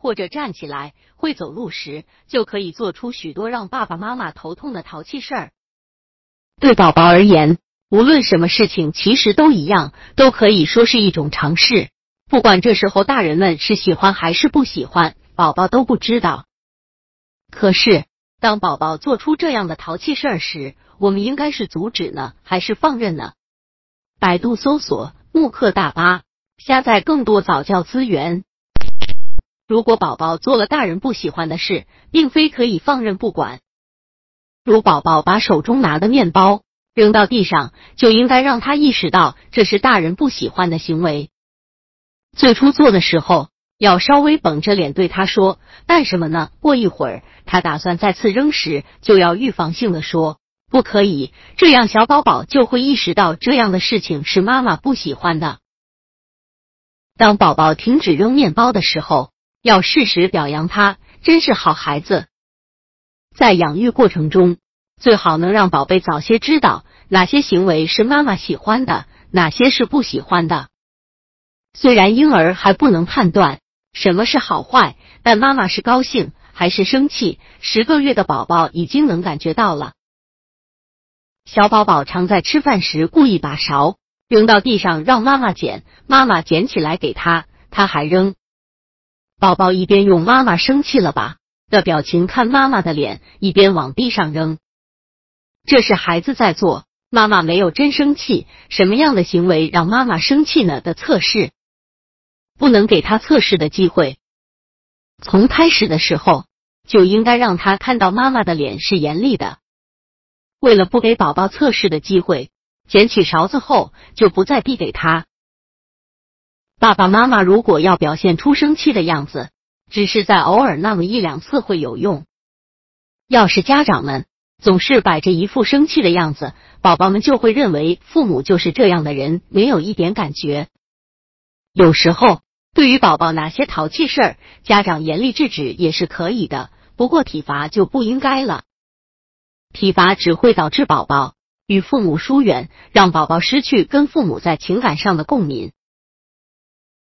或者站起来、会走路时，就可以做出许多让爸爸妈妈头痛的淘气事儿。对宝宝而言，无论什么事情，其实都一样，都可以说是一种尝试。不管这时候大人们是喜欢还是不喜欢，宝宝都不知道。可是，当宝宝做出这样的淘气事儿时，我们应该是阻止呢，还是放任呢？百度搜索“慕课大巴”，下载更多早教资源。如果宝宝做了大人不喜欢的事，并非可以放任不管。如宝宝把手中拿的面包扔到地上，就应该让他意识到这是大人不喜欢的行为。最初做的时候，要稍微绷着脸对他说：“干什么呢？”过一会儿，他打算再次扔时，就要预防性的说：“不可以。”这样小宝宝就会意识到这样的事情是妈妈不喜欢的。当宝宝停止扔面包的时候，要适时表扬他，真是好孩子。在养育过程中，最好能让宝贝早些知道哪些行为是妈妈喜欢的，哪些是不喜欢的。虽然婴儿还不能判断什么是好坏，但妈妈是高兴还是生气，十个月的宝宝已经能感觉到了。小宝宝常在吃饭时故意把勺扔到地上，让妈妈捡，妈妈捡起来给他，他还扔。宝宝一边用“妈妈生气了吧”的表情看妈妈的脸，一边往地上扔。这是孩子在做妈妈没有真生气，什么样的行为让妈妈生气呢的测试。不能给他测试的机会。从开始的时候就应该让他看到妈妈的脸是严厉的。为了不给宝宝测试的机会，捡起勺子后就不再递给他。爸爸妈妈如果要表现出生气的样子，只是在偶尔那么一两次会有用。要是家长们总是摆着一副生气的样子，宝宝们就会认为父母就是这样的人，没有一点感觉。有时候。对于宝宝哪些淘气事儿，家长严厉制止也是可以的，不过体罚就不应该了。体罚只会导致宝宝与父母疏远，让宝宝失去跟父母在情感上的共鸣。